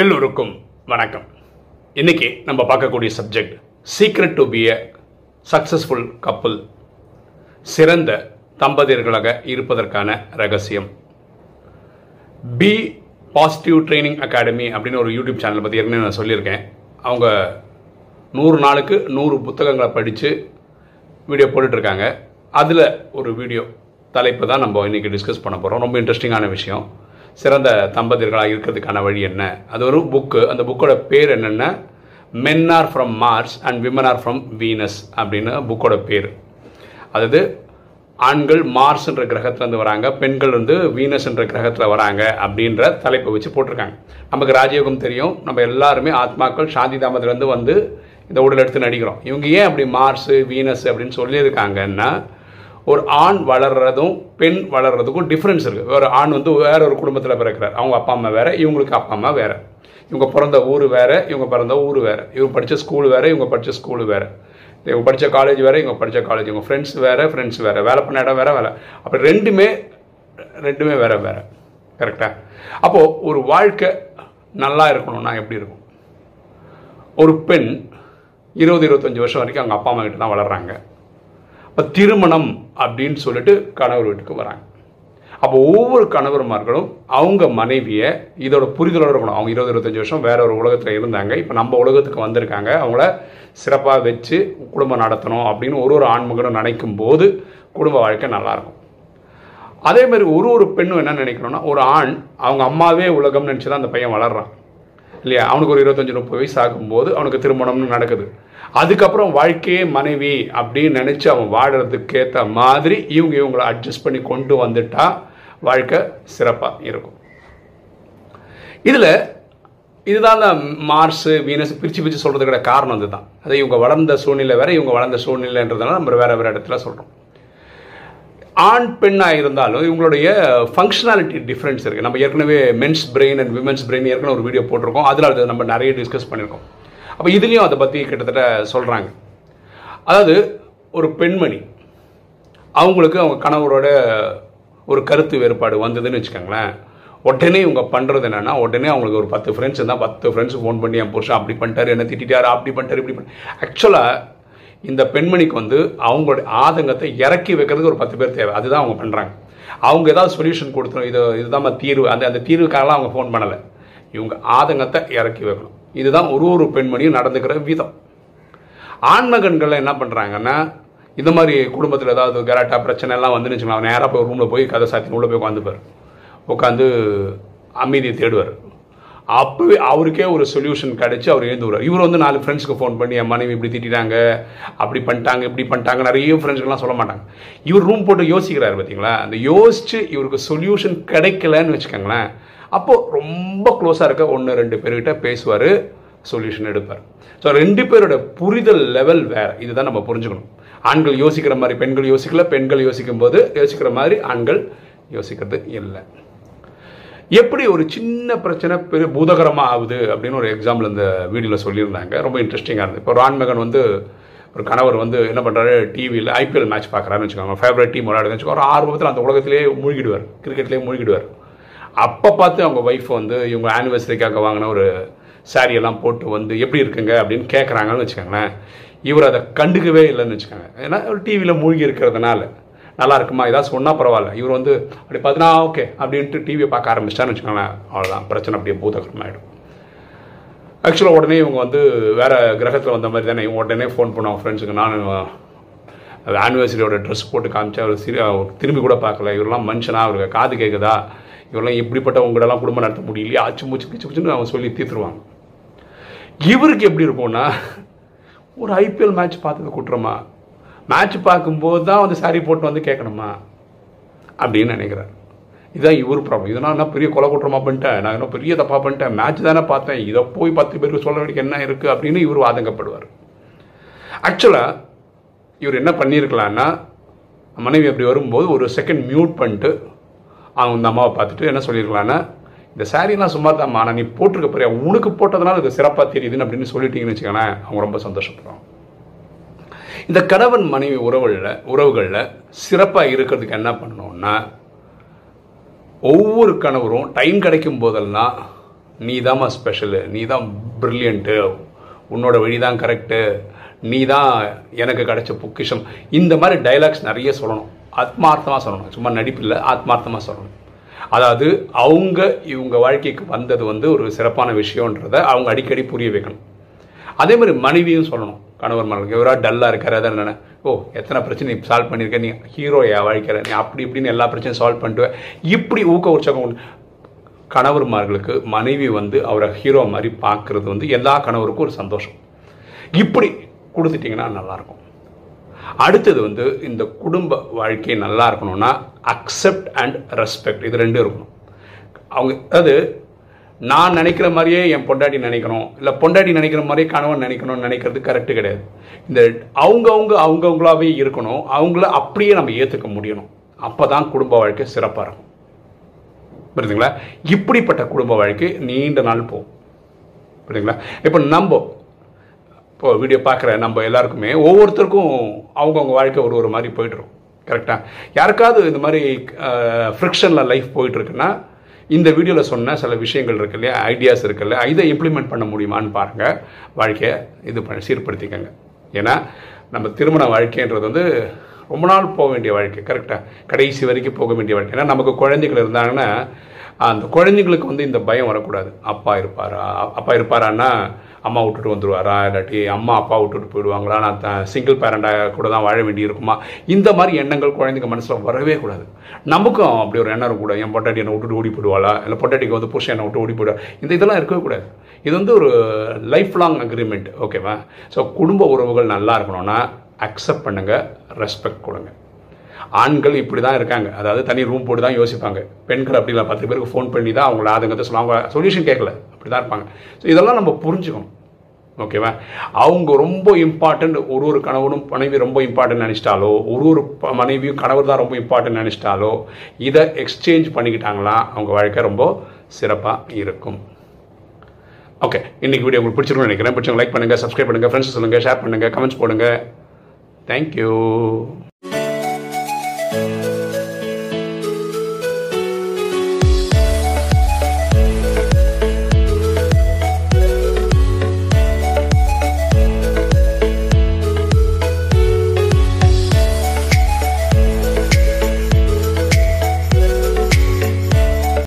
எல்லோருக்கும் வணக்கம். இன்னைக்கு நம்ம பார்க்கக்கூடிய subject secret to be a successful couple சிறந்த தம்பதியர்களாக இருப்பதற்கான ரகசியம். பி பாசிட்டிவ் ட்ரைனிங் அகாடமி அப்படின்னு ஒரு யூடியூப் சேனல் பற்றி ஏற்கனவே நான் சொல்லியிருக்கேன். அவங்க நூறு நாளுக்கு நூறு புத்தகங்களை படித்து வீடியோ போட்டுட்ருக்காங்க. அதில் ஒரு வீடியோ தலைப்பு தான் நம்ம இன்றைக்கி டிஸ்கஸ் பண்ண போகிறோம் ரொம்ப இன்ட்ரெஸ்டிங்கான விஷயம். சிறந்த தம்பதியர்களாக இருக்கிறதுக்கான வழி என்ன? அது ஒரு புக்கு அந்த புக்கோட பேர் என்னென்ன men are from Mars and women are from Venus அப்படின்னு புக்கோட பேர். அதாவது ஆண்கள் மார்ஸ்ன்ற கிரகத்துலேருந்து வராங்க பெண்கள் வந்து வீனஸ்ன்ற கிரகத்தில் வராங்க அப்படின்ற தலைப்பை வச்சு போட்டிருக்காங்க. நமக்கு ராஜயோகம் தெரியும். நம்ம எல்லாருமே ஆத்மாக்கள் சாந்தி தாமத்திலேருந்து வந்து இந்த உடல் எடுத்து நடிக்கிறோம். இவங்க ஏன் அப்படி மார்ஸு வீனஸ் அப்படின்னு சொல்லியிருக்காங்கன்னா ஒரு ஆண் வளர்றதும் பெண் வளர்றதுக்கும் டிஃப்ரென்ஸ் இருக்குது ஒரு ஆண் வந்து வேற ஒரு குடும்பத்தில் பிறக்கிறார். அவங்க அப்பா அம்மா வேற இவங்களுக்கு அப்பா அம்மா வேற. இவங்க பிறந்த ஊர் வேற இவங்க பிறந்த ஊர் வேற. இவங்க படித்த ஸ்கூல் வேற இவங்க படித்த ஸ்கூல் வேற. இவங்க படித்த காலேஜ் வேற இவங்க படித்த காலேஜ் இவங்க ஃப்ரெண்ட்ஸ் வேற ஃப்ரெண்ட்ஸ் வேற. வேலை பண்ண இடம் வேற வேலை. அப்போ ரெண்டுமே ரெண்டுமே வேற வேற. கரெக்டா அப்போது ஒரு வாழ்க்கை நல்லா இருக்கணும்னா எப்படி இருக்கும்? ஒரு பெண் இருபது இருபத்தஞ்சி வருஷம் வரைக்கும் அவங்க அப்பா அம்மா கிட்ட தான் வளர்றாங்க. திருமணம் அப்படின்னு சொல்லிட்டு கணவர் வீட்டுக்கு வராங்க. அப்போ ஒவ்வொரு கணவர்மார்களும் அவங்க மனைவியை இதோட புரிதலோடு இருக்கணும். அவங்க இருபது இருபத்தஞ்சி வருஷம் வேற ஒரு உலகத்தில் இருந்தாங்க. இப்போ நம்ம உலகத்துக்கு வந்திருக்காங்க. அவங்கள சிறப்பாக வச்சு குடும்பம் நடத்தணும் அப்படின்னு ஒரு ஒரு ஆண்மகனும் நினைக்கும் போது குடும்ப வாழ்க்கை நல்லாயிருக்கும். அதே மாதிரி ஒரு ஒரு பெண்ணும் என்ன நினைக்கணும்னா ஒரு ஆண் அவங்க அம்மாவே உலகம்னு நினச்சி தான் அந்த பையன் வளர்றான். இல்லையா? அவனுக்கு ஒரு இருபத்தஞ்சி முப்பது வயசு ஆகும்போது அவனுக்கு திருமணம்னு நடக்குது. அதுக்கப்புறம் வாழ்க்கையே மனைவி அப்படின்னு நினச்சி அவன் வாடுறதுக்கு ஏற்ற மாதிரி இவங்க இவங்களை அட்ஜஸ்ட் பண்ணி கொண்டு வந்துட்டா வாழ்க்கை சிறப்பாக இருக்கும். இதில் இதுதான் இந்த மார்ஸ் வீனஸ் பிரித்து பிரித்து சொல்கிறதுக்கான காரணம் இதுதான் அது இவங்க வளர்ந்த சூழ்நிலை வேற இவங்க வளர்ந்த சூழ்நிலைன்றதுனால நம்ம வேற வேறு இடத்துல சொல்கிறோம் ஆண் பெண்ணாக இருந்தாலும் இவங்களுடைய ஃபங்க்ஷனாலிட்டி டிஃப்ரென்ஸ் இருக்குது நம்ம ஏற்கனவே men's brain and women's brain ஏற்கனவே ஒரு வீடியோ போட்டிருக்கோம். அதில் அது நம்ம நிறைய டிஸ்கஸ் பண்ணியிருக்கோம். அப்போ இதுலேயும் அதை பற்றி கிட்டத்தட்ட சொல்கிறாங்க அதாவது ஒரு பெண்மணி அவங்களுக்கு அவங்க கணவரோட ஒரு கருத்து வேறுபாடு வந்ததுன்னு வச்சுக்கோங்களேன். உடனே இவங்க பண்ணுறது என்னென்னா உடனே அவங்களுக்கு ஒரு பத்து ஃப்ரெண்ட்ஸ் இருந்தால் பத்து ஃப்ரெண்ட்ஸ் ஃபோன் பண்ணி என் புருஷன் அப்படி பண்ணிட்டாரு என்ன திட்டாரு அப்படி பண்ணிட்டாரு இப்படி பண்ண ஆக்சுவலாக இந்த பெண்மணிக்கு வந்து அவங்களுடைய ஆதங்கத்தை இறக்கி வைக்கிறதுக்கு ஒரு பத்து பேர் தேவை. அதுதான் அவங்க பண்ணுறாங்க அவங்க ஏதாவது சொல்யூஷன் கொடுத்துரும் இது இதுதான் தீர்வு. அந்த அந்த தீர்வுக்காகலாம் அவங்க ஃபோன் பண்ணலை. இவங்க ஆதங்கத்தை இறக்கி வைக்கணும். இதுதான் ஒரு ஒரு பெண்மணியும் நடந்துக்கிற விதம். ஆண்மகன்கள் என்ன பண்ணுறாங்கன்னா இந்த மாதிரி குடும்பத்தில் ஏதாவது கராட்டா பிரச்சனை எல்லாம் வந்துருச்சுங்களா வச்சுக்கலாம் நேராக போய் ரூமில் போய் கதை சாத்தி உள்ளே போய் உட்காந்துப்பார். உட்காந்து அமைதியை தேடுவார். அப்போவே அவருக்கே ஒரு சொல்யூஷன் கிடச்சி அவர் எழுந்துவார் இவர் வந்து நாலு ஃப்ரெண்ட்ஸ்க்கு ஃபோன் பண்ணி என் மனைவி இப்படி திட்டாங்க அப்படி பண்ணிட்டாங்க இப்படி பண்ணிட்டாங்க நிறைய ஃப்ரெண்ட்ஸ்க்கெலாம் சொல்ல மாட்டாங்க. இவர் ரூம் போட்டு யோசிக்கிறாரு பார்த்தீங்களா அந்த யோசித்து இவருக்கு சொல்யூஷன் கிடைக்கலன்னு வச்சுக்கோங்களேன். அப்போது ரொம்ப க்ளோஸாக இருக்க ஒன்று ரெண்டு பேர்கிட்ட பேசுவார் சொல்யூஷன் எடுப்பார். ஸோ ரெண்டு பேரோட புரிதல் லெவல் வேறு. இதுதான் நம்ம புரிஞ்சுக்கணும். ஆண்கள் யோசிக்கிற மாதிரி பெண்கள் யோசிக்கல. பெண்கள் யோசிக்கும் போது யோசிக்கிற மாதிரி ஆண்கள் யோசிக்கிறது இல்லை. எப்படி ஒரு சின்ன பிரச்சனை பெரிய பூதகரமாக ஆகுது அப்படின்னு ஒரு எக்ஸாம்பிள் இந்த வீடியோவில் சொல்லியிருந்தாங்க. ரொம்ப இன்ட்ரெஸ்டிங்காக இருந்தது. இப்போ ஒரு வந்து ஒரு கணவர் வந்து என்ன பண்ணுறாரு டிவியில் ஐபிஎல் மேட்ச் பார்க்குறாருன்னு வச்சுக்கோங்க. ஃபேவரட் டீம் விளையாடுன்னு வச்சுக்கோங்க. ஒரு ஆர்வத்தில் அந்த உலகத்திலே மூழ்கிடுவார். கிரிக்கெட்லேயே மூழ்கிடுவார். அப்போ பார்த்து அவங்க ஒய்ஃப் வந்து இவங்க ஆனிவர்சரிக்காக வாங்கின ஒரு சாரியெல்லாம் போட்டு வந்து எப்படி இருக்குங்க அப்படின்னு கேட்குறாங்கன்னு வச்சுக்கோங்களேன். இவர் அதை கண்டுக்கவே இல்லைன்னு வச்சுக்கோங்க. ஏன்னா ஒரு டிவியில் மூழ்கி இருக்கிறதுனால. நல்லா இருக்குமா ஏதாவது சொன்னால் பரவாயில்ல. இவர் வந்து அப்படி பார்த்தினா ஓகே அப்படின்ட்டு டிவியை பார்க்க ஆரம்பிச்சிட்டான்னு வச்சுக்கோங்களேன். அவ்வளோதான் பிரச்சனை அப்படியே பூதகரமாயிடும். ஆக்சுவலாக உடனே இவங்க வந்து வேறு கிரகத்தில் வந்த மாதிரி தானே இவங்க உடனே ஃபோன் பண்ணுவோம் ஃப்ரெண்ட்ஸுக்கு நான் ஆனிவர்சரியோட ட்ரெஸ் போட்டு காமிச்சா அவர் சிரி திரும்பி கூட பார்க்கல. இவரெல்லாம் மனுஷனா? அவருக்கு காது கேட்குதா இவரெல்லாம் இப்படிப்பட்ட உங்களெல்லாம் குடும்பம் நடத்த முடியலையா? ஆச்சு மூச்சு கிச்சு கிச்சுன்னு அவங்க சொல்லி தீர்த்துருவாங்க. இவருக்கு எப்படி இருக்கும்னா ஒரு ஐபிஎல் மேட்ச் பார்த்தது குற்றமா மேட்ச் பார்க்கும்போது தான் வந்து சாரி போட்டு வந்து கேட்கணுமா? அப்படின்னு நினைக்கிறார். இதுதான் இவர் ப்ராப்ளம் இதனால் என்ன பெரிய கொலை குற்றமாக பண்ணிட்டேன். நான் என்ன பெரிய தப்பாக பண்ணிட்டேன். மேட்ச் தானே பார்த்தேன். இதை போய் பத்து பேருக்கு சொல்ல வேண்டிய என்ன இருக்குது அப்படின்னு இவர் ஆதங்கப்படுவார். ஆக்சுவலாக இவர் என்ன பண்ணியிருக்கலான்னா மனைவி அப்படி வரும்போது ஒரு செகண்ட் மியூட் பண்ணிட்டு அவங்க இந்த அம்மாவை பார்த்துட்டு என்ன சொல்லியிருக்கலான்னா இந்த சாரீலாம் சும்மா தான் நான் நீ போட்டிருக்க போறியா? உனக்கு போட்டதுனால இது சிறப்பாக தெரியுதுன்னு அப்படின்னு சொல்லிட்டீங்கன்னு வச்சுக்கோங்களேன் அவங்க ரொம்ப சந்தோஷப்படுறோம் இந்த கணவன் மனைவி உறவுகளில் உறவுகளில் சிறப்பாக இருக்கிறதுக்கு என்ன பண்ணணும்னா ஒவ்வொரு கணவரும் டைம் கிடைக்கும் போதெல்லாம் நீ தாம்மா ஸ்பெஷலு நீ தான் ப்ரில்லியண்ட்டு உன்னோட வழி தான் கரெக்டு நீ தான் எனக்கு கிடைச்ச பொக்கிஷம். இந்த மாதிரி டைலாக்ஸ் நிறைய சொல்லணும். ஆத்மார்த்தமாக சொல்லணும். சும்மா நடிப்பில்லை ஆத்மார்த்தமாக சொல்லணும். அதாவது அவங்க இவங்க வாழ்க்கைக்கு வந்தது வந்து ஒரு சிறப்பான விஷயன்றதை அவங்க அடிக்கடி புரிய வைக்கணும். அதே மாதிரி மனைவியும் சொல்லணும். கணவர் மகளுக்கு எவரா டல்லாக இருக்காரு அதான் என்ன ஓ எத்தனை பிரச்சனை நீ சால்வ் பண்ணியிருக்க? நீ ஹீரோ வாழ்க்கிற? நீ அப்படி இப்படின்னு எல்லா பிரச்சனையும் சால்வ் பண்ணிட்டு இப்படி ஊக்க உற்சாகம் கணவர்மார்களுக்கு மனைவி வந்து அவரை ஹீரோ மாதிரி பார்க்குறது வந்து எல்லா கணவருக்கும் ஒரு சந்தோஷம். இப்படி கொடுத்துட்டிங்கன்னா நல்லாயிருக்கும். அடுத்தது வந்து இந்த குடும்ப வாழ்க்கை நல்லா இருக்கணும்னா அக்செப்ட் அண்ட் ரெஸ்பெக்ட் இது ரெண்டும் இருக்கணும். அவங்க அதாவது நான் நினைக்கிற மாதிரியே என் பொண்டாட்டி நினைக்கணும். இல்லை பொண்டாட்டி நினைக்கிற மாதிரியே கணவன் நினைக்கணும்னு நினைக்கிறது கரெக்டு கிடையாது. இந்த அவங்கவுங்க அவங்கவுங்களாவே இருக்கணும். அவங்கள அப்படியே நம்ம ஏற்றுக்க முடியணும். அப்போ தான் குடும்ப வாழ்க்கை சிறப்பாக இருக்கும். புரியுதுங்களா? இப்படிப்பட்ட குடும்ப வாழ்க்கை நீண்ட நாள் போகும். புரியுதுங்களா? இப்போ நம்ம இப்போ வீடியோ பார்க்குற நம்ம எல்லாருக்குமே ஒவ்வொருத்தருக்கும் அவங்கவுங்க வாழ்க்கை ஒரு ஒரு மாதிரி போயிட்டுரும் கரெக்டாக யாருக்காவது இந்த மாதிரி ஃப்ரிக்ஷனில் லைஃப் போயிட்டுருக்குன்னா இந்த வீடியோவில் சொன்ன சில விஷயங்கள் இருக்கு இல்லையா? ஐடியாஸ் இருக்கு இல்லையா? இதை இம்ப்ளிமெண்ட் பண்ண முடியுமான்னு பாருங்கள் வாழ்க்கையை இது பண்ணி சீர்படுத்திக்கங்க. ஏன்னா நம்ம திருமண வாழ்க்கைன்றது வந்து ரொம்ப நாள் போக வேண்டிய வாழ்க்கை. கரெக்டாக கடைசி வரைக்கும் போக வேண்டிய வாழ்க்கை. ஏன்னா நமக்கு குழந்தைகள் இருந்தாங்கன்னா அந்த குழந்தைங்களுக்கு வந்து இந்த பயம் வரக்கூடாது. அப்பா இருப்பாரா? அப்பா இருப்பாரான்னா அம்மா விட்டுட்டு வந்துடுவாரா இல்லாட்டி அம்மா அப்பா விட்டுட்டு போயிடுவாங்களா? நான் த சிங்கிள் பேரண்டாக கூட தான் வாழ வேண்டி இருக்குமா? இந்த மாதிரி எண்ணங்கள் குழந்தைங்க மனசில் வரவே கூடாது. நமக்கும் அப்படி ஒரு எண்ணம் கூட என் பொட்டாட்டி என்னை விட்டுட்டு ஓடி போயிடுவாளா? இல்லை பொட்டாட்டிக்கு வந்து புருஷன் என்னை விட்டு ஓடி போயிடுவா இந்த இதெல்லாம் இருக்கவே கூடாது. இது வந்து ஒரு லைஃப் லாங் அக்ரிமெண்ட் ஓகேவா ஸோ குடும்ப உறவுகள் நல்லா இருக்கணும்னா அக்செப்ட் பண்ணுங்கள் ரெஸ்பெக்ட் கொடுங்க. ஆண்கள் இப்படி தான் இருக்காங்க. அதாவது தனி ரூம் போட்டு தான் யோசிப்பாங்க. பெண்கள் அப்படி இல்லை பத்து பேருக்கு ஃபோன் பண்ணி தான் அவங்கள ஆதங்கத்தை சொல்லுவாங்க சொல்யூஷன் கேட்கல. அப்படி தான் இருப்பாங்க. ஸோ இதெல்லாம் நம்ம புரிஞ்சுக்கணும். ஓகேவா அவங்க ரொம்ப இம்பார்ட்டன்ட் ஒரு ஒரு கணவனும் மனைவி ரொம்ப இம்பார்ட்டன்ட் நினச்சிட்டாலோ ஒரு ஒரு ப- மனைவியும் கணவர் தான் ரொம்ப இம்பார்ட்டன்ட் நினச்சிட்டாலோ இதை எக்ஸ்சேஞ்ச் பண்ணிக்கிட்டாங்களா அவங்க வாழ்க்கை ரொம்ப சிறப்பாக இருக்கும். ஓகே இன்னைக்கு வீடியோ உங்களுக்கு பிடிச்சிருக்கும்னு நினைக்கிறேன். பிடிச்சவங்க லைக் பண்ணுங்கள் சப்ஸ்கிரைப் பண்ணுங்கள் ஃப்ரெண்ட்ஸ் சொல்லுங்கள் ஷேர் பண்ணுங்கள் கமெண்ட்ஸ் போடுங்க. தேங்க்யூ